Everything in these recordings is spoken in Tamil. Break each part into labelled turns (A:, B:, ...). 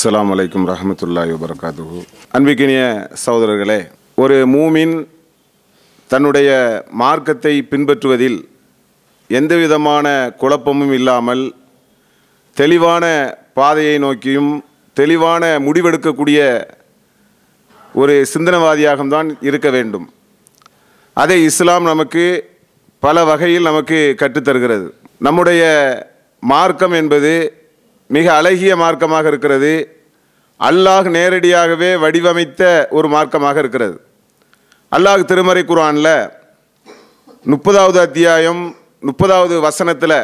A: அஸ்லாம் அலைக்கும் ரஹமத்துல்லாஹி வபரகாத்துஹு. அன்பிக்கினிய சகோதரர்களே ஒரு மூமின் தன்னுடைய மார்க்கத்தை பின்பற்றுவதில் எந்த விதமான குழப்பமும் இல்லாமல் தெளிவான பாதையை நோக்கியும் தெளிவான முடிவெடுக்கக்கூடிய ஒரு சிந்தனவாதியாகத்தான் இருக்க வேண்டும். அதை இஸ்லாம் நமக்கு பல வகையில் நமக்கு கற்றுத்தருகிறது. நம்முடைய மார்க்கம் என்பது மிக அழகிய மார்க்கமாக இருக்கிறது. அல்லாஹ் நேரடியாகவே வடிவமைத்த ஒரு மார்க்கமாக இருக்கிறது. அல்லாஹ் திருமறை குர்ஆனில் முப்பதாவது அத்தியாயம் முப்பதாவது வசனத்தில்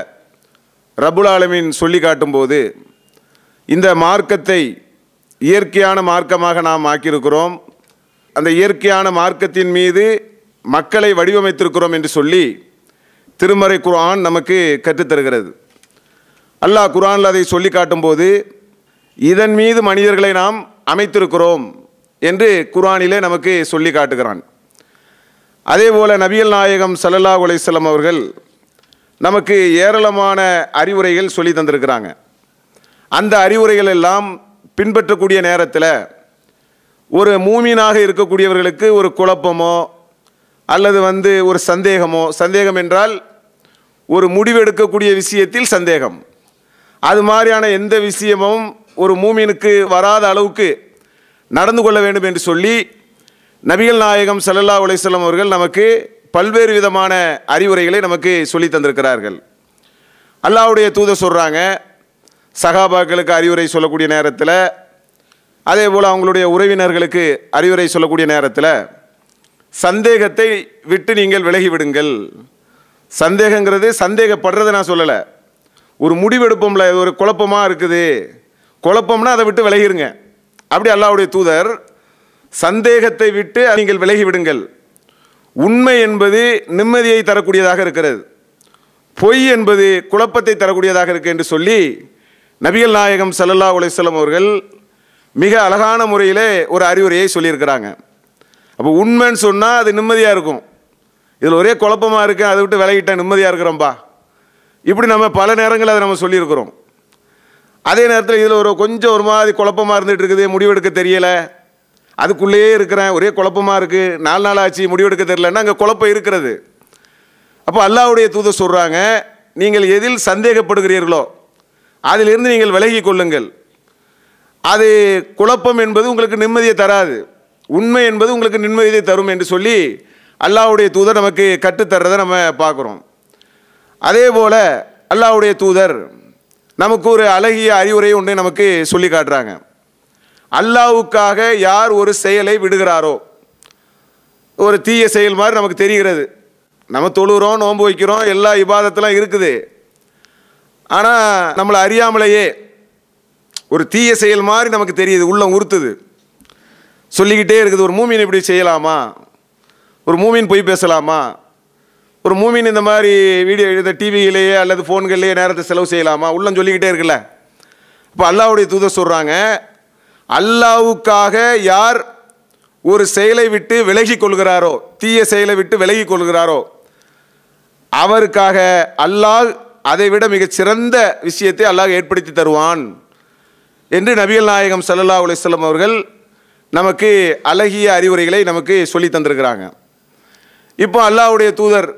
A: ரபுல் ஆலமின் சொல்லி காட்டும்போது இந்த மார்க்கத்தை இயற்கையான மார்க்கமாக நாம் ஆக்கியிருக்கிறோம். அந்த இயற்கையான மார்க்கத்தின் மீது மக்களை வடிவமைத்திருக்கிறோம் என்று சொல்லி திருமறை குர்ஆன் நமக்கு கற்றுத்தருகிறது. அல்லாஹ் குரானில் அதை சொல்லி காட்டும்போது இதன் மீது மனிதர்களை நாம் அமைத்திருக்கிறோம் என்று குர்ஆனிலே நமக்கு சொல்லி காட்டுகிறான். அதே போல் நபிகள் நாயகம் சல்லல்லா அலைஹி அவர்கள் நமக்கு ஏராளமான அறிவுரைகள் சொல்லி தந்திருக்கிறாங்க. அந்த அறிவுரைகள் எல்லாம் பின்பற்றக்கூடிய நேரத்தில் ஒரு மூமீனாக இருக்கக்கூடியவர்களுக்கு ஒரு குழப்பமோ அல்லது வந்து ஒரு சந்தேகமோ சந்தேகம் என்றால் ஒரு முடிவெடுக்கக்கூடிய விஷயத்தில் சந்தேகம். அது மாதிரியான எந்த விஷயமும் ஒரு மூமினுக்கு வராத அளவுக்கு நடந்து கொள்ள வேண்டும் என்று சொல்லி நபிகள் நாயகம் சல்லல்லா அலைஹி அவர்கள் நமக்கு பல்வேறு விதமான அறிவுரைகளை நமக்கு சொல்லி தந்திருக்கிறார்கள். அல்லாஹ்வுடைய தூதர் சொல்கிறாங்க சகாபாக்களுக்கு அறிவுரை சொல்லக்கூடிய நேரத்தில் அதே போல் அவங்களுடைய உறவினர்களுக்கு அறிவுரை சொல்லக்கூடிய நேரத்தில் சந்தேகத்தை விட்டு நீங்கள் விலகி விடுங்கள். சந்தேகங்கிறது சந்தேகப்படுறதை நான் சொல்லலை. ஒரு முடிவெடுப்போம்ல இது ஒரு குழப்பமாக இருக்குது. குழப்பம்னா அதை விட்டு விலகிருங்க. அப்படி அல்லாவுடைய தூதர் சந்தேகத்தை விட்டு நீங்கள் விலகிவிடுங்கள். உண்மை என்பது நிம்மதியை தரக்கூடியதாக இருக்கிறது. பொய் என்பது குழப்பத்தை தரக்கூடியதாக இருக்கு என்று சொல்லி நபிகள் நாயகம் சல்லல்லா அலைஹி அவர்கள் மிக அழகான முறையிலே ஒரு அறிவுரையை சொல்லியிருக்கிறாங்க. அப்போ உண்மைன்னு சொன்னால் அது நிம்மதியாக இருக்கும். இதில் ஒரே குழப்பமாக இருக்குது அதை விட்டு விலகிட்டேன் நிம்மதியாக இருக்கிறோம்பா? இப்படி நம்ம பல நேரங்களில் அதை நம்ம சொல்லியிருக்கிறோம். அதே நேரத்தில் இதில் ஒரு கொஞ்சம் ஒரு மாதிரி குழப்பமாக இருந்துகிட்டு இருக்குது முடிவெடுக்க தெரியலை. அதுக்குள்ளேயே இருக்கிறேன் ஒரே குழப்பமாக இருக்குது நாலு நாள் ஆச்சு முடிவெடுக்க தெரியலன்னா அங்கே குழப்பம் இருக்கிறது. அப்போ அல்லாவுடைய தூதர் சொல்கிறாங்க நீங்கள் எதில் சந்தேகப்படுகிறீர்களோ அதிலிருந்து நீங்கள் விலகி கொள்ளுங்கள். அது குழப்பம் என்பது உங்களுக்கு நிம்மதியை தராது. உண்மை என்பது உங்களுக்கு நிம்மதியை தரும் என்று சொல்லி அல்லாவுடைய தூதர் நமக்கு கற்றுத்தர்றதை நம்ம பார்க்குறோம். அதே போல் அல்லாஹ்வுடைய தூதர் நமக்கு ஒரு அழகிய அறிவுரை ஒன்று நமக்கு சொல்லி காட்டுறாங்க. அல்லாஹ்வுக்காக யார் ஒரு செயலை விடுகிறாரோ ஒரு தீய செயல் மாதிரி நமக்கு தெரிகிறது. நம்ம தொழுகிறோம் நோன்பு வைக்கிறோம் எல்லா இபாதத்தெல்லாம் இருக்குது. ஆனால் நம்மளை அறியாமலேயே ஒரு தீய செயல் மாதிரி நமக்கு தெரியுது உள்ளம் உறுத்துது. சொல்லிக்கிட்டே இருக்குது ஒரு மூமின் இப்படி செய்யலாமா? ஒரு மூமின் பொய் பேசலாமா? ஒரு மூமின் இந்த மாதிரி வீடியோ எழுத டிவியிலேயே அல்லது ஃபோன்கள்லேயே நேரத்தை செலவு செய்யலாமா? உள்ளம் சொல்லிக்கிட்டே இருக்குல்ல. இப்போ அல்லாவுடைய தூதர் சொல்கிறாங்க அல்லாஹ்வுக்காக யார் ஒரு செயலை விட்டு விலகி கொள்கிறாரோ தீய செயலை விட்டு விலகி கொள்கிறாரோ அவருக்காக அல்லாஹ் அதை விட மிகச் சிறந்த விஷயத்தை அல்லாஹ் ஏற்படுத்தி தருவான். என்று நபிகள் நாயகம் சல்லல்லா அலிஸ்லம் அவர்கள் நமக்கு அழகிய அறிவுரைகளை நமக்கு சொல்லி தந்திருக்கிறாங்க. இப்போ அல்லாஹுடைய தூதர்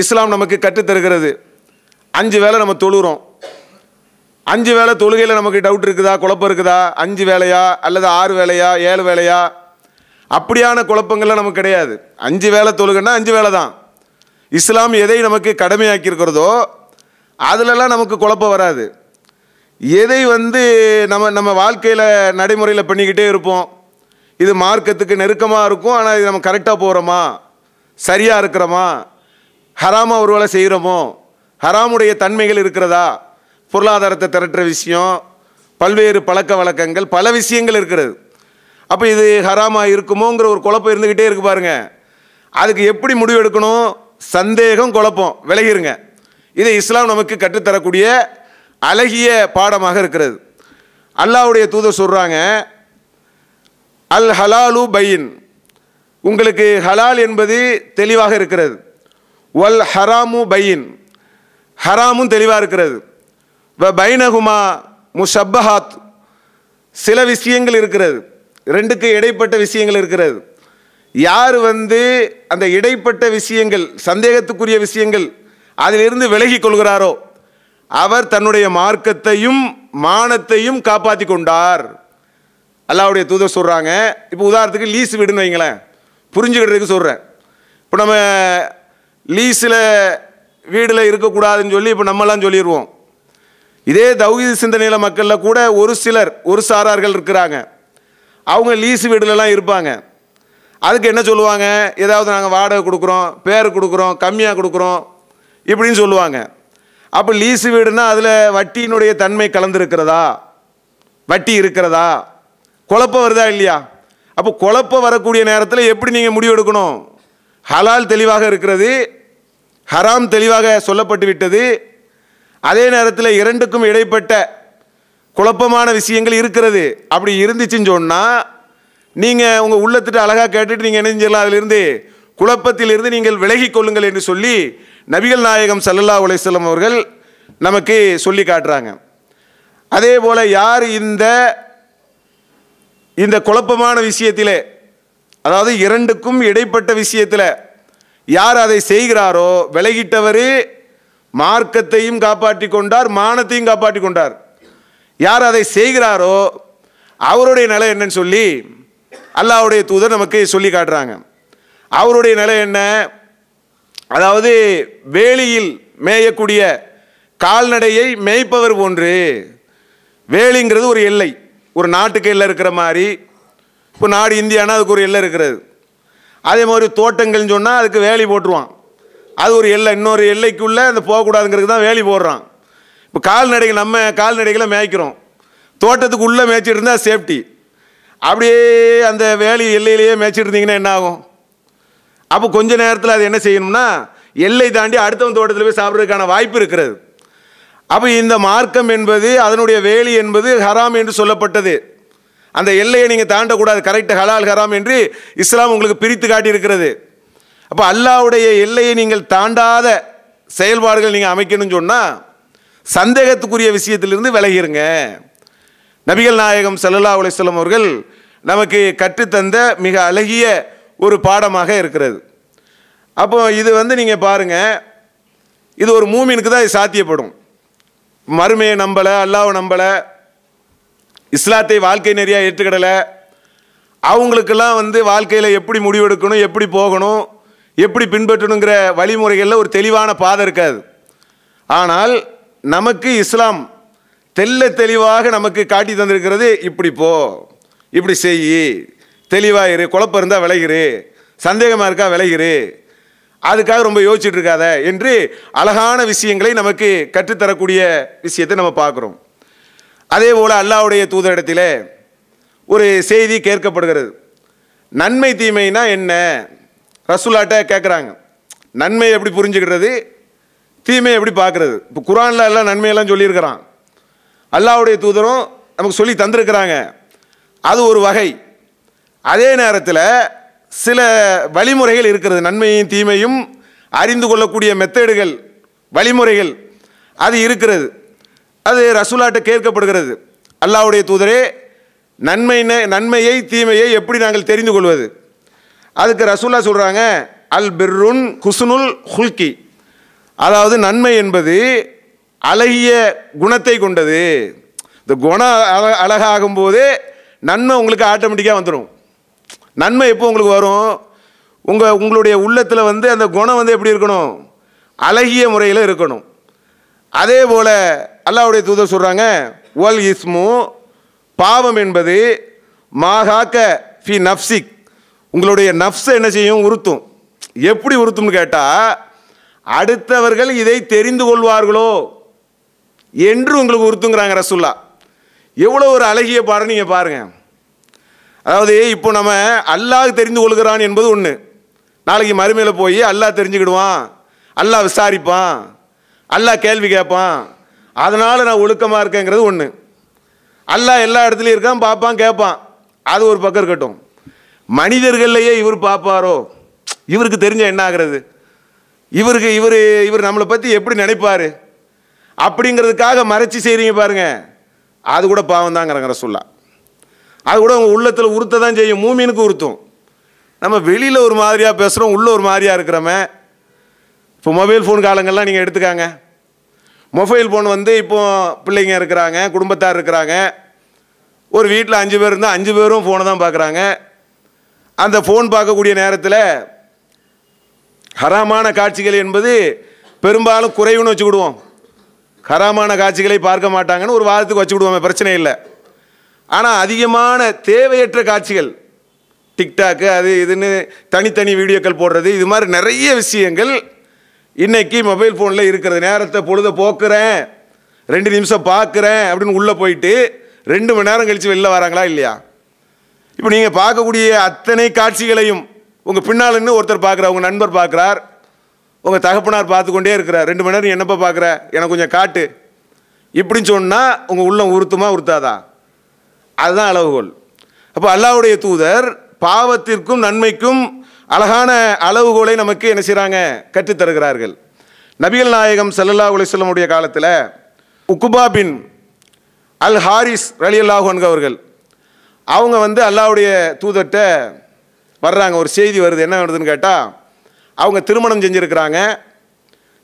A: இஸ்லாம் நமக்கு கற்றுத்தருகிறது. அஞ்சு வேலை நம்ம தொழுகிறோம் அஞ்சு வேலை தொழுகையில் நமக்கு டவுட் இருக்குதா குழப்பம் இருக்குதா? அஞ்சு வேலையா அல்லது ஆறு வேலையா ஏழு வேலையா அப்படியான குழப்பங்கள்லாம் நமக்கு கிடையாது. அஞ்சு வேலை தொழுகைன்னா அஞ்சு வேலை தான். இஸ்லாம் எதை நமக்கு கடமையாக்கியிருக்கிறதோ அதிலெல்லாம் நமக்கு குழப்பம் வராது. எதை வந்து நம்ம நம்ம வாழ்க்கையில் நடைமுறையில் பண்ணிக்கிட்டே இருப்போம். இது மார்க்கத்துக்கு நெருக்கமாக இருக்கும் ஆனால் இது நம்ம கரெக்டாக போகிறோமா சரியாக இருக்கிறோமா? ஹராமா ஒரு வேலை செய்கிறோமோ? ஹராமுடைய தன்மைகள் இருக்கிறதா? பொருளாதாரத்தை திரட்டுற விஷயம் பல்வேறு பழக்க வழக்கங்கள் பல விஷயங்கள் இருக்கிறது. அப்போ இது ஹராமா இருக்குமோங்கிற ஒரு குழப்பம் இருந்துக்கிட்டே இருக்கு பாருங்க. அதுக்கு எப்படி முடிவு எடுக்கணும்? சந்தேகம் குழப்பம். விலகிருங்க. இதை இஸ்லாம் நமக்கு கற்றுத்தரக்கூடிய அழகிய பாடமாக இருக்கிறது. அல்லாவுடைய தூதர் சொல்கிறாங்க அல் ஹலாலு பையின். உங்களுக்கு ஹலால் என்பது தெளிவாக இருக்கிறது. வல் ஹராமு பையின். ஹராமும் தெளிவாக இருக்கிறது. வ பைனகுமா முஷப்பஹாத். சில விஷயங்கள் இருக்கிறது. ரெண்டுக்கு இடைப்பட்ட விஷயங்கள் இருக்கிறது. யார் வந்து அந்த இடைப்பட்ட விஷயங்கள் சந்தேகத்துக்குரிய விஷயங்கள் அதிலிருந்து விலகி கொள்கிறாரோ அவர் தன்னுடைய மார்க்கத்தையும் மானத்தையும் காப்பாற்றி கொண்டார். அல்லாவுடைய தூதர் சொல்கிறாங்க இப்போ உதாரணத்துக்கு லீஸ் வீடுன்னு வைங்களேன். புரிஞ்சுக்கிட்டதுக்கு சொல்கிறேன் இப்போ நம்ம லீஸில் வீடில் இருக்கக்கூடாதுன்னு சொல்லி இப்போ நம்மலாம் சொல்லிடுவோம் இதே தௌஹீது சிந்தனையில் மக்களில் கூட ஒரு சிலர் ஒரு சாரார்கள் இருக்கிறாங்க. அவங்க லீஸ் வீடுலலாம் இருப்பாங்க. அதுக்கு என்ன சொல்லுவாங்க? ஏதாவது நாங்கள் வாடகை கொடுக்குறோம் பேர் கொடுக்குறோம் கம்மியாக கொடுக்குறோம் இப்படின்னு சொல்லுவாங்க. அப்போ லீஸு வீடுனா அதில் வட்டியினுடைய தன்மை கலந்துருக்கிறதா? வட்டி இருக்கிறதா? குழப்பம் வருதா இல்லையா? அப்போ குழப்பம் வரக்கூடிய நேரத்தில் எப்படி நீங்கள் முடிவு எடுக்கணும் ஹலால் தெளிவாக இருக்கிறது ஹராம் தெளிவாக சொல்லப்பட்டு விட்டது. அதே நேரத்தில் இரண்டுக்கும் இடைப்பட்ட குழப்பமான விஷயங்கள் இருக்கிறது. அப்படி இருந்துச்சுன்னு சொன்னால் நீங்கள் உங்கள் உள்ளத்திட்டு அழகாக கேட்டுட்டு நீங்கள் என்ன அதிலிருந்து குழப்பத்திலிருந்து நீங்கள் விலகி கொள்ளுங்கள் என்று சொல்லி நபிகள் நாயகம் சல்லல்லா அலையம் அவர்கள் நமக்கு சொல்லி காட்டுறாங்க. அதே போல் யார் இந்த இந்த குழப்பமான விஷயத்திலே அதாவது இரண்டுக்கும் இடைப்பட்ட விஷயத்தில் யார் அதை செய்கிறாரோ விலகிட்டவர் மார்க்கத்தையும் காப்பாற்றி கொண்டார் மானத்தையும் காப்பாற்றி கொண்டார். யார் அதை செய்கிறாரோ அவருடைய நிலை என்னன்னு சொல்லி அல்லாவுடைய தூதர் நமக்கு சொல்லி காட்டுறாங்க. அவருடைய நிலை என்ன? அதாவது வேலியில் மேயக்கூடிய கால்நடையை மேய்ப்பவர் போன்று வேலிங்கிறது ஒரு எல்லை. ஒரு நாட்டுக்கு எல்லை இருக்கிற மாதிரி இப்போ நாடு இந்தியானா அதுக்கு ஒரு எல்லை இருக்கிறது. அதே மாதிரி தோட்டங்கள்னு சொன்னால் அதுக்கு வேலி போட்டுருவான். அது ஒரு எல்லை. இன்னொரு எல்லைக்குள்ளே அந்த போகக்கூடாதுங்கிறது தான் வேலி போடுறான். இப்போ கால்நடைகள் நம்ம கால்நடைகளை மேய்க்கிறோம். தோட்டத்துக்கு உள்ளே மேய்ச்சிட்டு இருந்தால் சேஃப்டி. அப்படியே அந்த வேலி எல்லையிலேயே மேய்ச்சிட்டு இருந்தீங்கன்னா என்ன ஆகும்? அப்போ கொஞ்ச நேரத்தில் அது என்ன செய்யணும்னா எல்லை தாண்டி அடுத்தவன் தோட்டத்தில் போய் சாப்பிட்றதுக்கான வாய்ப்பு இருக்கிறது. அப்போ இந்த மார்க்கம் என்பது அதனுடைய வேலி என்பது ஹராம் என்று சொல்லப்பட்டது. அந்த எல்லையை நீங்கள் தாண்டக்கூடாது. கரெக்ட் ஹலால் ஹராம் என்று இஸ்லாம் உங்களுக்கு பிரித்து காட்டியிருக்கிறது. அப்போ அல்லாவுடைய எல்லையை நீங்கள் தாண்டாத செயல்பாடுகள் நீங்கள் அமைக்கணும்னு சொன்னால் சந்தேகத்துக்குரிய விஷயத்திலிருந்து விலகிருங்க. நபிகள் நாயகம் சல்லல்லா அலிஸ்லம் அவர்கள் நமக்கு கற்றுத்தந்த மிக அழகிய ஒரு பாடமாக இருக்கிறது. அப்போ இது வந்து நீங்கள் பாருங்கள் இது ஒரு மூமினுக்கு தான் இது சாத்தியப்படும். மறுமையை நம்பலை அல்லாவை நம்பலை இஸ்லாத்தை வாழ்க்கை நெறியா ஏற்றுக்கிடலை. அவங்களுக்கெல்லாம் வந்து வாழ்க்கையில் எப்படி முடிவெடுக்கணும் எப்படி போகணும் எப்படி பின்பற்றணுங்கிற வழிமுறைகளில் ஒரு தெளிவான பாதை இருக்காது. ஆனால் நமக்கு இஸ்லாம் தெல்ல தெளிவாக நமக்கு காட்டி தந்திருக்கிறது இப்படி போ இப்படி செய் தெளிவாக இரு குழப்பம் இருந்தால் விளையிரு சந்தேகமாக இருக்கா விளையிரு அதுக்காக ரொம்ப யோசிச்சுட்டு இருக்காத என்று அழகான விஷயங்களை நமக்கு கற்றுத்தரக்கூடிய விஷயத்தை நம்ம பார்க்குறோம். அதே போல் அல்லாவுடைய தூதரிடத்தில் ஒரு செய்தி கேட்கப்படுகிறது. நன்மை தீமைனா என்ன? ரசூலாட்ட கேட்குறாங்க நன்மை எப்படி புரிஞ்சுக்கிறது? தீமை எப்படி பார்க்குறது இப்போ குரானில் எல்லாம் நன்மையெல்லாம் சொல்லியிருக்கிறான். அல்லாஹ்வுடைய தூதரும் நமக்கு சொல்லி தந்திருக்கிறாங்க. அது ஒரு வகை. அதே நேரத்தில் சில வழிமுறைகள் இருக்கிறது. நன்மையும் தீமையும் அறிந்து கொள்ளக்கூடிய மெத்தேடுகள் வழிமுறைகள் அது இருக்கிறது. அது ரசூலாட்ட கேட்கப்படுகிறது. அல்லாஹ்வுடைய தூதரே நன்மை நன்மையை தீமையை எப்படி நாங்கள் தெரிந்து கொள்வது? அதுக்கு ரசூலா சொல்கிறாங்க அல் பிர்ருன் குசுனுல் ஹுல்கி. அதாவது நன்மை என்பது அழகிய குணத்தை கொண்டது. இந்த குணம் அழ அழகாகும் போதே நன்மை உங்களுக்கு ஆட்டோமேட்டிக்காக வந்துடும் நன்மை எப்போ உங்களுக்கு வரும்? உங்கள் உங்களுடைய உள்ளத்தில் வந்து அந்த குணம் வந்து எப்படி இருக்கணும்? அழகிய முறையில் இருக்கணும். அதே போல் அல்லாவுடைய தூதர் சொல்கிறாங்க ஒல் இஸ்மு பாவம் என்பது மாகாக்க ஃபி நப்சிக் உங்களுடைய நப்ஸை என்ன செய்யும்? உறுத்தும் எப்படி உறுத்தும்னு கேட்டால் அடுத்தவர்கள் இதை தெரிந்து கொள்வார்களோ என்று உங்களுக்கு உறுத்துங்கிறாங்க ரசுல்லா. எவ்வளோ ஒரு அழகிய பாடம் நீங்கள் பாருங்கள் அதாவது இப்போ நம்ம அல்லாஹ் தெரிந்து கொள்கிறான் என்பது ஒன்று நாளைக்கு மறுமையில் போய் அல்லாஹ் தெரிஞ்சுக்கிடுவான் அல்லாஹ் விசாரிப்பான் அல்லாஹ் கேள்வி கேட்பான் அதனால் நான் ஒழுக்கமாக இருக்கேங்கிறது ஒன்று அல்லா எல்லா இடத்துலையும் இருக்கான் பார்ப்பான் கேட்பான். அது ஒரு பக்கம் இருக்கட்டும். மனிதர்கள்லையே இவர் பார்ப்பாரோ? இவருக்கு தெரிஞ்ச என்ன ஆகிறது? இவருக்கு இவர் இவர் நம்மளை பற்றி எப்படி நினைப்பார்? அப்படிங்கிறதுக்காக மறைச்சி செய்கிறீங்க பாருங்கள் அது கூட பாவம் தாங்கிறாங்க ரசுல்லா அது கூட உங்கள் உள்ளத்தில் உறுத்த தான் செய்யும் மூமீனுக்கு உறுத்தும் நம்ம வெளியில் ஒரு மாதிரியாக பேசுகிறோம் உள்ளே ஒரு மாதிரியாக இருக்கிறோமே. இப்போ மொபைல் ஃபோன் காலங்கள்லாம் நீங்கள் எடுத்துக்காங்க. மொபைல் ஃபோன் வந்து இப்போ பிள்ளைங்க இருக்கிறாங்க குடும்பத்தார் இருக்கிறாங்க. ஒரு வீட்டில் அஞ்சு பேர் இருந்தால் அஞ்சு பேரும் ஃபோனை தான் பார்க்குறாங்க அந்த ஃபோன் பார்க்கக்கூடிய நேரத்தில் ஹராமான காட்சிகள் என்பது பெரும்பாலும் குறைவுன்னு வச்சுக்கிடுவோம். ஹராமான காட்சிகளை பார்க்க மாட்டாங்கன்னு ஒரு வாரத்துக்கு வச்சுக்கிடுவோமே பிரச்சனை இல்லை. ஆனால் அதிகமான தேவையற்ற காட்சிகள் டிக்டாக்கு அது இதுன்னு தனித்தனி வீடியோக்கள் போடுறது இது மாதிரி நிறைய விஷயங்கள் இன்னைக்கு மொபைல் ஃபோனில் இருக்கிற நேரத்தை பொழுத போக்குறேன். ரெண்டு நிமிஷம் பார்க்குறேன் அப்படின்னு உள்ளே போயிட்டு ரெண்டு மணி நேரம் கழித்து வெளில வராங்களா இல்லையா? இப்போ நீங்கள் பார்க்கக்கூடிய அத்தனை காட்சிகளையும் உங்கள் பின்னால் நின்று ஒருத்தர் பார்க்குறார் உங்கள் நண்பர் பார்க்குறார் உங்கள் தகப்பனார் பார்த்து கொண்டே இருக்கிறார். ரெண்டு மணி நேரம் என்னப்போ என்னப்பா பார்க்குற? எனக்கு கொஞ்சம் காட்டு. இப்படின்னு சொன்னால் உங்கள் உள்ளம் உறுத்துமா உறுத்தாதா அதுதான் அளவுகோல் அப்போ அல்லாவுடைய தூதர் பாவத்திற்கும் நன்மைக்கும் அழகான அளவுகோலை நமக்கு என்ன செய்கிறாங்க கற்றுத் தருகிறார்கள். நபிகள் நாயகம் சல்லல்லா அலைஹி காலத்தில் உக்குபா பின் அல் ஹாரிஸ் ரலி அல்லாஹன்க அவர்கள் அவங்க வந்து அல்லாஹ்வுடைய தூதர்கிட்ட வர்றாங்க. ஒரு செய்தி வருது. என்ன வருதுன்னு கேட்டால் அவங்க திருமணம் செஞ்சுருக்கிறாங்க.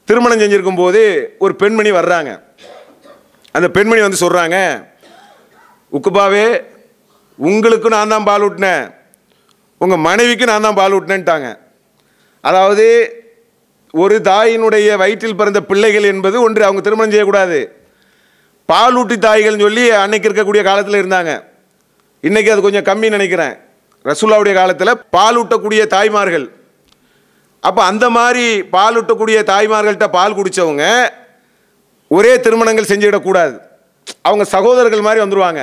A: திருமணம் செஞ்சுருக்கும் போது ஒரு பெண்மணி வர்றாங்க. அந்த பெண்மணி வந்து சொல்கிறாங்க உக்குபாவே உங்களுக்கு நான் தான் பால் ஊட்டினேன். உங்கள் மனைவிக்கு நான் தான் பால் ஊட்டினேன்ட்டாங்க. அதாவது ஒரு தாயினுடைய வயிற்றில் பிறந்த பிள்ளைகள் என்பது ஒன்று அவங்க திருமணம் செய்யக்கூடாது. பாலூட்டி தாய்கள்னு சொல்லி அன்னைக்கு இருக்கக்கூடிய காலத்தில் இருந்தாங்க. இன்றைக்கி அது கொஞ்சம் கம்மி நினைக்கிறேன். ரசுல்லாவுடைய காலத்தில் பாலூட்டக்கூடிய தாய்மார்கள். அப்போ அந்த மாதிரி பாலூட்டக்கூடிய தாய்மார்கள்ட்ட பால் குடித்தவங்க ஒரே திருமணங்கள் செஞ்சுவிடக்கூடாது அவங்க சகோதரர்கள் மாதிரி வந்துடுவாங்க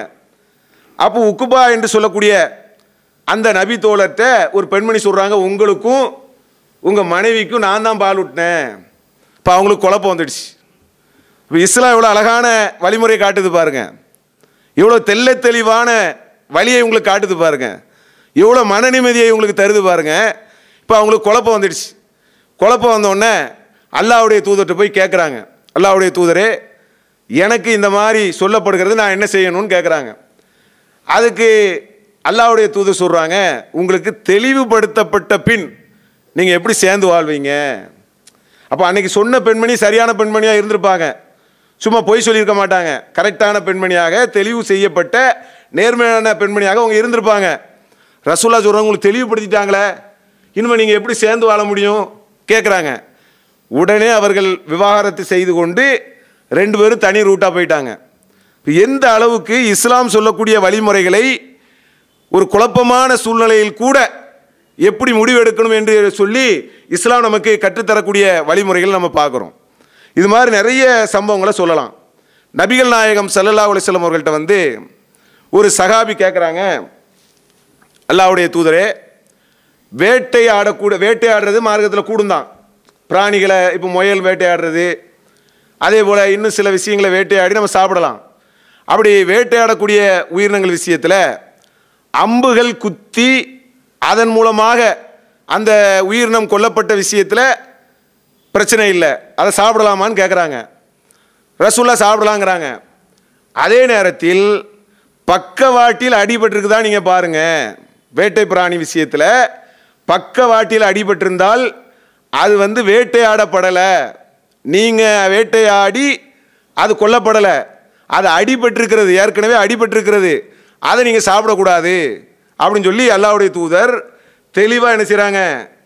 A: அப்போ உக்குபா என்று சொல்லக்கூடிய அந்த நபி தோழர்கிட்ட ஒரு பெண்மணி சொல்கிறாங்க உங்களுக்கும் உங்கள் மனைவிக்கும் நான் தான் பால் விட்டினேன் இப்போ அவங்களுக்கு குழப்பம் வந்துடுச்சு. இப்போ இஸ்லாம் இவ்வளோ அழகான வழிமுறை காட்டுது பாருங்க. இவ்வளோ தெல்ல தெளிவான வழியை உங்களுக்கு காட்டுது பாருங்க. இவ்வளோ மன நிம்மதியை உங்களுக்கு தருது பாருங்க. இப்போ அவங்களுக்கு குழப்பம் வந்துடுச்சு. குழப்பம் வந்தோடனே அல்லாவுடைய தூதர்கிட்ட போய் கேட்குறாங்க அல்லாவுடைய தூதரே எனக்கு இந்த மாதிரி சொல்லப்படுகிறது நான் என்ன செய்யணும்னு கேட்குறாங்க அதுக்கு அல்லாவுடைய தூது சொல்கிறாங்க உங்களுக்கு தெளிவுபடுத்தப்பட்ட பின் நீங்கள் எப்படி சேர்ந்து வாழ்வீங்க? அப்போ அன்னைக்கு சொன்ன பெண்மணி சரியான பெண்மணியாக இருந்திருப்பாங்க. சும்மா பொய் சொல்லியிருக்க மாட்டாங்க. கரெக்டான பெண்மணியாக தெளிவு செய்யப்பட்ட நேர்மையான பெண்மணியாக அவங்க இருந்திருப்பாங்க. ரசூல்லா சொல்கிறவங்களுக்கு தெளிவுபடுத்திட்டாங்களே இனிமேல் நீங்கள் எப்படி சேர்ந்து வாழ முடியும்? கேட்குறாங்க உடனே அவர்கள் விவாகரத்து செய்து கொண்டு ரெண்டு பேரும் தனி ரூட்டாக போயிட்டாங்க. எந்த அளவுக்கு இஸ்லாம் சொல்லக்கூடிய வழிமுறைகளை ஒரு குழப்பமான சூழ்நிலையில் கூட எப்படி முடிவெடுக்கணும் என்று சொல்லி இஸ்லாம் நமக்கு கற்றுத்தரக்கூடிய வழிமுறைகள் நம்ம பார்க்குறோம். இது மாதிரி நிறைய சம்பவங்களை சொல்லலாம். நபிகள் நாயகம் சல்லல்லா அலிஸ்லம் அவர்கள்ட்ட வந்து ஒரு சகாபி கேட்குறாங்க. அல்லாஹ்வுடைய தூதரே வேட்டையாடக்கூட வேட்டையாடுறது மார்க்கத்தில் கூடும் தான் பிராணிகளை இப்போ முயல் வேட்டையாடுறது அதே போல் இன்னும் சில விஷயங்களை வேட்டையாடி நம்ம சாப்பிடலாம். அப்படி வேட்டையாடக்கூடிய உயிரினங்கள் விஷயத்தில் அம்புகள் குத்தி அதன் மூலமாக அந்த உயிரினம் கொல்லப்பட்ட விஷயத்தில் பிரச்சனை இல்லை. அதை சாப்பிடலாமான்னு கேட்குறாங்க ரசூல்லா சாப்பிடலாங்கிறாங்க. அதே நேரத்தில் பக்கவாட்டில் அடிபட்டிருக்குதா நீங்கள் பாருங்கள் வேட்டை பிராணி விஷயத்தில் பக்கவாட்டில் அடிபட்டிருந்தால் அது வந்து வேட்டையாடப்படலை. நீங்கள் வேட்டையாடி அது கொல்லப்படலை. அது அடிபட்டிருக்கிறது ஏற்கனவே அடிபட்டிருக்கிறது. அதை நீங்கள் சாப்பிடக்கூடாது அப்படின்னு சொல்லி அல்லாவுடைய தூதர் தெளிவாக என்ன செய்கிறாங்க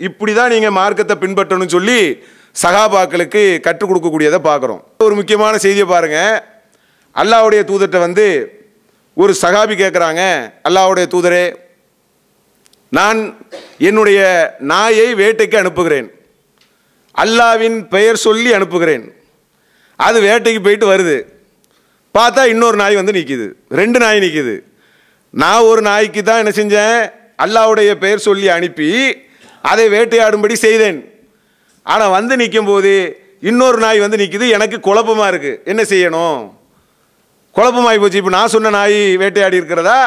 A: இப்படி தான் நீங்கள் மார்க்கத்தை பின்பற்றணும்னு சொல்லி சகாபாக்களுக்கு கற்றுக் கொடுக்கக்கூடியதை பார்க்குறோம். ஒரு முக்கியமான செய்தியை பாருங்கள் அல்லாவுடைய தூதர்கிட்ட வந்து ஒரு சகாபி கேட்குறாங்க அல்லாவுடைய தூதரே நான் என்னுடைய நாயை வேட்டைக்கு அனுப்புகிறேன். அல்லாவின் பெயர் சொல்லி அனுப்புகிறேன். அது வேட்டைக்கு போயிட்டு வருது. பார்த்தா இன்னொரு நாய் வந்து நிற்கிது ரெண்டு நாய் நிற்கிது நான் ஒரு நாய்க்கு தான் என்ன செஞ்சேன்? அல்லாவுடைய பெயர் சொல்லி அனுப்பி அதை வேட்டையாடும்படி செய்தேன். ஆனால் வந்து நிற்கும் போது இன்னொரு நாய் வந்து நிற்கிது எனக்கு குழப்பமாக இருக்குது என்ன செய்யணும்? குழப்பமாகி போச்சு. இப்போ நான் சொன்ன நாய் வேட்டையாடி இருக்கிறதா?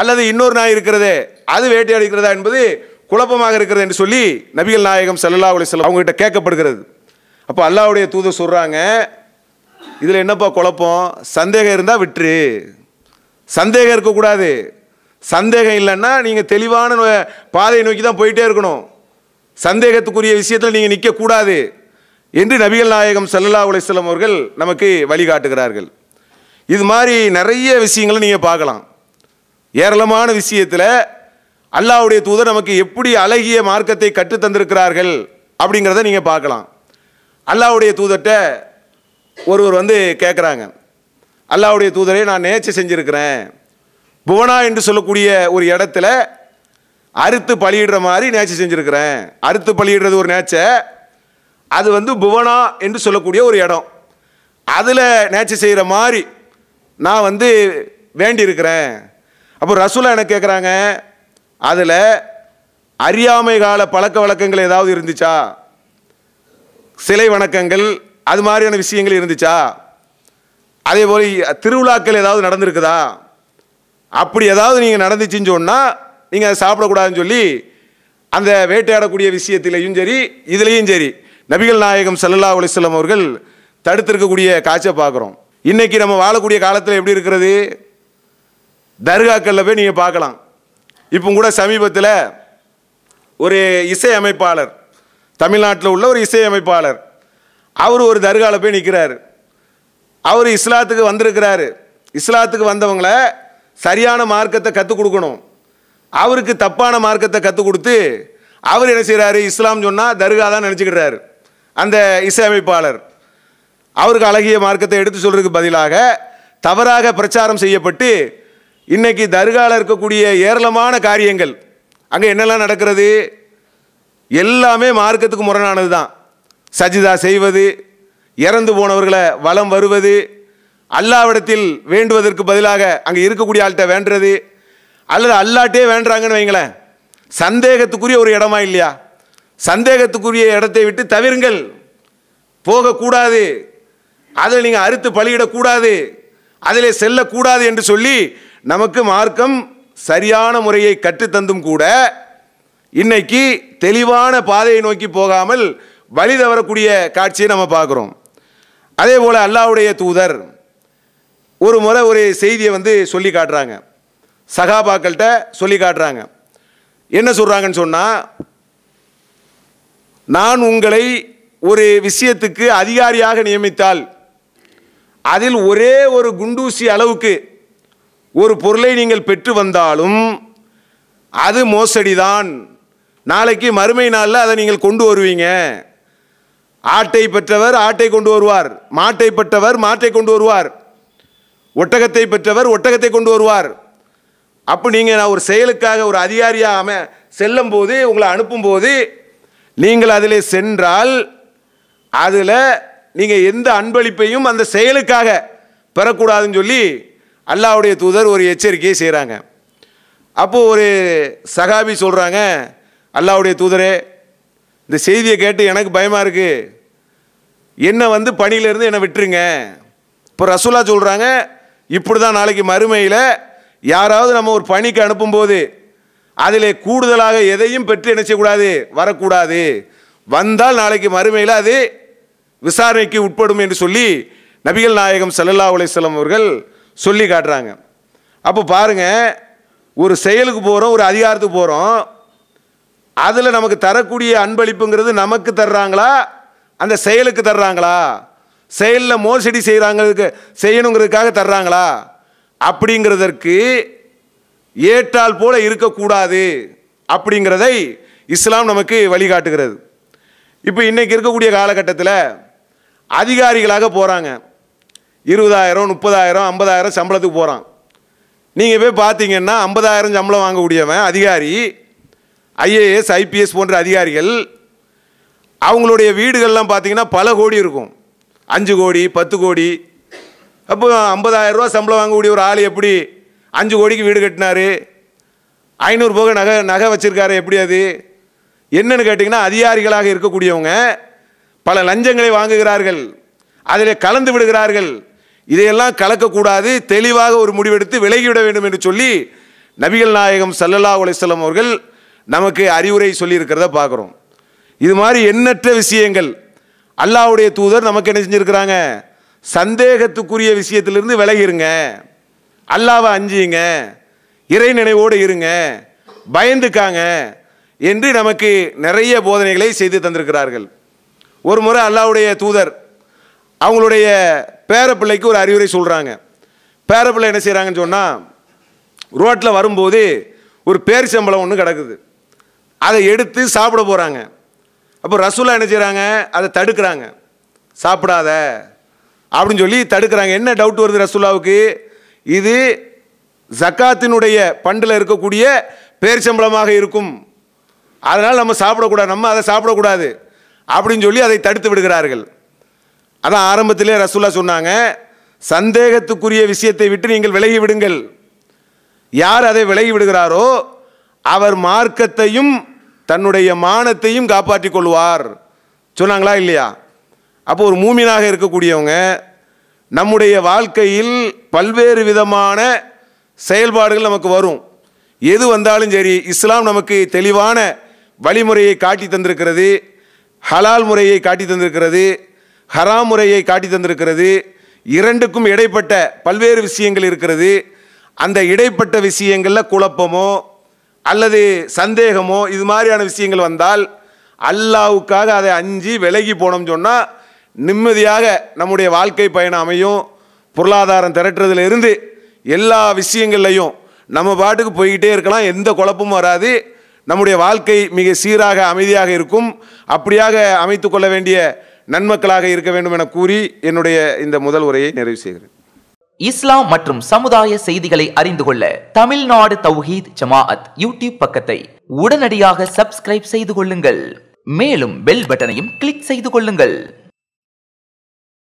A: அல்லது இன்னொரு நாய் இருக்கிறதே அது வேட்டையாடி இருக்கிறதா என்பது குழப்பமாக இருக்கிறது என்று சொல்லி நபிகள் நாயகம் சல்லல்லா அலைஹி வஸல்லம் அவங்ககிட்ட கேட்கப்படுகிறது. அப்போ அல்லாவுடைய தூதர் சொல்கிறாங்க இதில் என்னப்பா குழப்பம்? சந்தேகம் இருந்தால் விட்டுரு. சந்தேகம் இருக்கக்கூடாது. சந்தேகம் இல்லைன்னா நீங்கள் தெளிவான பாதையை நோக்கி தான் போயிட்டே இருக்கணும். சந்தேகத்துக்குரிய விஷயத்தில் நீங்கள் நிற்கக்கூடாது என்று நபிகள் நாயகம் சல்லல்லா உலைசல்லம் அவர்கள் நமக்கு வழிகாட்டுகிறார்கள். இது மாதிரி நிறைய விஷயங்களை நீங்கள் பார்க்கலாம். ஏராளமான விஷயத்தில் அல்லாஹ்வுடைய தூதர் நமக்கு எப்படி அழகிய மார்க்கத்தை கற்றுத்தந்திருக்கிறார்கள் அப்படிங்கிறத நீங்கள் பார்க்கலாம். அல்லாவுடைய தூதர்கிட்ட ஒருவர் வந்து கேட்குறாங்க அல்லாவுடைய தூதரை நான் நேச்சு செஞ்சுருக்கிறேன். புவனா என்று சொல்லக்கூடிய ஒரு இடத்துல அறுத்து பலியிடுற மாதிரி நேச்சு செஞ்சுருக்கிறேன். அறுத்து பலியிடுறது ஒரு நேச்சை அது வந்து புவனா என்று சொல்லக்கூடிய ஒரு இடம். அதில் நேச்சு செய்கிற மாதிரி நான் வந்து வேண்டியிருக்கிறேன். அப்போ ரசூலா எனக்கு கேட்குறாங்க அதில் அறியாமை கால பழக்க வழக்கங்கள் ஏதாவது இருந்துச்சா? சிலை வணக்கங்கள் அது மாதிரியான விஷயங்கள் இருந்துச்சா? அதே போல் திருவிழாக்கள் ஏதாவது நடந்திருக்குதா? அப்படி ஏதாவது நீங்கள் நடந்துச்சுன்னு சொன்னால் நீங்கள் அதை சாப்பிடக்கூடாதுன்னு சொல்லி அந்த வேட்டையாடக்கூடிய விஷயத்திலையும் சரி இதுலேயும் சரி நபிகள் நாயகம் சல்லல்லா அலைஹி அவர்கள் தடுத்திருக்கக்கூடிய காட்சியை பார்க்குறோம். இன்றைக்கி நம்ம வாழக்கூடிய காலத்தில் எப்படி இருக்கிறது? தர்காக்களில் போய் நீங்கள் பார்க்கலாம். இப்போ கூட சமீபத்தில் ஒரு இசை அமைப்பாளர் தமிழ்நாட்டில் உள்ள ஒரு இசை அமைப்பாளர் அவர் ஒரு தர்காவில் போய் நிற்கிறார் அவர் இஸ்லாத்துக்கு வந்திருக்கிறாரு. இஸ்லாத்துக்கு வந்தவங்கள சரியான மார்க்கத்தை கற்றுக் கொடுக்கணும். அவருக்கு தப்பான மார்க்கத்தை கற்றுக் கொடுத்து அவர் என்ன செய்கிறாரு இஸ்லாம் சொன்னால் தர்கா தான் நினச்சிக்கிறாரு. அந்த இசையமைப்பாளர். அவருக்கு அழகிய மார்க்கத்தை எடுத்து சொல்கிறதுக்கு பதிலாக தவறாக பிரச்சாரம் செய்யப்பட்டு இன்றைக்கி தர்காவில் இருக்கக்கூடிய ஏராளமான காரியங்கள். அங்கே என்னெல்லாம் நடக்கிறது? எல்லாமே மார்க்கத்துக்கு முரணானது தான் சஜிதா செய்வது இறந்து போனவர்களை வலம் வருவது அல்லாவிடத்தில் வேண்டுவதற்கு பதிலாக அங்கே இருக்கக்கூடிய ஆள்கிட்ட வேண்டுறது அல்லது அல்லாட்டே வேண்டுறாங்கன்னு வைங்களேன். சந்தேகத்துக்குரிய ஒரு இடமா இல்லையா? சந்தேகத்துக்குரிய இடத்தை விட்டு தவிருங்கள். போகக்கூடாது. அதில் நீங்கள் அறுத்து பலியிடக்கூடாது. அதில் செல்லக்கூடாது என்று சொல்லி நமக்கு மார்க்கம் சரியான முறையை கற்றுத்தந்தும் கூட இன்னைக்கு தெளிவான பாதையை நோக்கி போகாமல் வழி தவறக்கூடிய காட்சியை நம்ம பார்க்குறோம். அதே போல் அல்லாவுடைய தூதர் ஒரு முறை ஒரு செய்தியை வந்து சொல்லி காட்டுறாங்க. சகாபாக்கள்கிட்ட சொல்லி காட்டுறாங்க. என்ன சொல்கிறாங்கன்னு சொன்னால் நான் உங்களை ஒரு விஷயத்துக்கு அதிகாரியாக நியமித்தால் அதில் ஒரே ஒரு குண்டூசி அளவுக்கு ஒரு பொருளை நீங்கள் பெற்று வந்தாலும் அது மோசடிதான். நாளைக்கு மறுமை நாளில் அதை நீங்கள் கொண்டு வருவீங்க. ஆட்டை பெற்றவர் ஆட்டை கொண்டு வருவார். மாட்டை பெற்றவர் மாட்டை கொண்டு வருவார். ஒட்டகத்தை பெற்றவர் ஒட்டகத்தை கொண்டு வருவார். அப்போ நீங்கள் நான் ஒரு செயலுக்காக ஒரு அதிகாரியாக அமை செல்லும் போது உங்களை அனுப்பும்போது நீங்கள் அதில் சென்றால் அதில் நீங்கள் எந்த அன்பளிப்பையும் அந்த செயலுக்காக பெறக்கூடாதுன்னு சொல்லி அல்லாவுடைய தூதர் ஒரு எச்சரிக்கையை செய்கிறாங்க அப்போது ஒரு சகாபி சொல்கிறாங்க அல்லாவுடைய தூதரே இந்த செய்தியை கேட்டு எனக்கு பயமாக இருக்குது என்னை வந்து பணியிலேருந்து என்னை விட்டுருங்க. இப்போ ரசூலா சொல்கிறாங்க இப்படி தான் நாளைக்கு மறுமையில் யாராவது நம்ம ஒரு பணிக்கு அனுப்பும்போது அதில் கூடுதலாக எதையும் பெற்று என்ன செய்யக்கூடாது? வரக்கூடாது. வந்தால் நாளைக்கு மறுமையில் அது விசாரணைக்கு உட்படும் என்று சொல்லி நபிகள் நாயகம் சல்லல்லா அலைஹி அவர்கள் சொல்லி காட்டுறாங்க. அப்போ பாருங்க ஒரு செயலுக்கு போகிறோம் ஒரு அதிகாரத்துக்கு போகிறோம் அதில் நமக்கு தரக்கூடிய அன்பளிப்புங்கிறது நமக்கு தர்றாங்களா? அந்த செயலுக்கு தர்றாங்களா? செயலில் மோசடி செய்கிறாங்களுக்கு செய்யணுங்கிறதுக்காக தர்றாங்களா? அப்படிங்கிறதற்கு ஏற்றால் போல இருக்கக்கூடாது அப்படிங்கிறதை இஸ்லாம் நமக்கு வழிகாட்டுகிறது. இப்போ இன்றைக்கி இருக்கக்கூடிய காலகட்டத்தில் அதிகாரிகளாக போகிறாங்க இருபதாயிரம் முப்பதாயிரம் ஐம்பதாயிரம் சம்பளத்துக்கு போகிறான் நீங்கள் போய் பார்த்தீங்கன்னா ஐம்பதாயிரம் சம்பளம் வாங்கக்கூடியவன் அதிகாரி ஐஏஎஸ் ஐபிஎஸ் போன்ற அதிகாரிகள் அவங்களுடைய வீடுகள்லாம் பார்த்தீங்கன்னா பல கோடி இருக்கும். அஞ்சு கோடி பத்து கோடி. அப்போ ஐம்பதாயிரரூவா சம்பளம் வாங்கக்கூடிய ஒரு ஆள் எப்படி அஞ்சு கோடிக்கு வீடு கட்டினாரு? ஐநூறு போக நகை நகை வச்சுருக்காரு எப்படி அது? என்னன்னு கேட்டிங்கன்னா அதிகாரிகளாக இருக்கக்கூடியவங்க பல லஞ்சங்களை வாங்குகிறார்கள். அதில் கலந்து விடுகிறார்கள். இதையெல்லாம் கலக்கக்கூடாது. தெளிவாக ஒரு முடிவெடுத்து விலகிவிட வேண்டும் என்று சொல்லி நபிகள் நாயகம் சல்லல்லா உலைசல்லம் அவர்கள் நமக்கு அறிவுரை சொல்லியிருக்கிறத பார்க்குறோம். இது மாதிரி எண்ணற்ற விஷயங்கள். அல்லாவுடைய தூதர் நமக்கு என்ன செஞ்சுருக்கிறாங்க? சந்தேகத்துக்குரிய விஷயத்திலிருந்து விலகிருங்க. அல்லாவை அஞ்சியுங்க இறை நினைவோடு இருங்க. பயந்துக்காங்க என்று நமக்கு நிறைய போதனைகளை செய்து தந்திருக்கிறார்கள். ஒரு முறை அல்லாவுடைய தூதர் அவங்களுடைய பேரப்பிள்ளைக்கு ஒரு அறிவுரை சொல்கிறாங்க பேரப்பிள்ளை என்ன செய்கிறாங்கன்னு சொன்னால் ரோட்டில் வரும்போது ஒரு பேரிச்சம்பளம் ஒன்று கிடக்குது. அதை எடுத்து சாப்பிட போகிறாங்க அப்போ ரசூலா என்ன செய்கிறாங்க அதை தடுக்கிறாங்க. சாப்பிடாத. அப்படின்னு சொல்லி தடுக்கிறாங்க. என்ன டவுட் வருது ரசூலாவுக்கு? இது ஜக்காத்தினுடைய பண்டில் இருக்கக்கூடிய பேரிச்சம்பளமாக இருக்கும். அதனால் நம்ம சாப்பிடக்கூடாது. நம்ம அதை சாப்பிடக்கூடாது. அப்படின்னு சொல்லி அதை தடுத்து விடுகிறார்கள். அதான் ஆரம்பத்திலே ரசூலா சொன்னாங்க சந்தேகத்துக்குரிய விஷயத்தை விட்டு நீங்கள் விலகி விடுங்கள். யார் அதை விலகி விடுகிறாரோ அவர் மார்க்கத்தையும் தன்னுடைய மானத்தையும் காப்பாற்றிக் கொள்வார். சொன்னாங்களா இல்லையா? அப்போ ஒரு மூமினாக இருக்கக்கூடியவங்க நம்முடைய வாழ்க்கையில் பல்வேறு விதமான செயல்பாடுகள் நமக்கு வரும். எது வந்தாலும் சரி இஸ்லாம் நமக்கு தெளிவான வழிமுறையை காட்டி தந்திருக்கிறது. ஹலால் முறையை காட்டி தந்திருக்கிறது. ஹராம் முறையை காட்டி தந்திருக்கிறது. இரண்டுக்கும் இடைப்பட்ட பல்வேறு விஷயங்கள் இருக்கிறது. அந்த இடைப்பட்ட விஷயங்களில் குழப்பமோ அல்லது சந்தேகமோ இது மாதிரியான விஷயங்கள் வந்தால் அல்லாவுக்காக அதை அஞ்சி விலகி போனோம்னு சொன்னால் நிம்மதியாக நம்முடைய வாழ்க்கை பயணம் அமையும். பொருளாதாரம் திரட்டுறதுலேருந்து எல்லா விஷயங்கள்லையும் நம்ம பாட்டுக்கு போய்கிட்டே இருக்கலாம். எந்த குழப்பமும் வராது. நம்முடைய வாழ்க்கை மிக சீராக அமைதியாக இருக்கும். அப்படியாக அமைத்து கொள்ள வேண்டிய நன்மக்களாக இருக்க வேண்டும் என கூறி என்னுடைய இந்த முதல் உரையை நிறைவு செய்கிறேன்.
B: இஸ்லாம் மற்றும் சமுதாய செய்திகளை அறிந்து கொள்ள தமிழ்நாடு தௌஹீத் ஜமாஅத் யூடியூப் பக்கத்தை உடனடியாக சப்ஸ்கிரைப் செய்து கொள்ளுங்கள். மேலும் பெல் பட்டனையும் கிளிக் செய்து கொள்ளுங்கள்.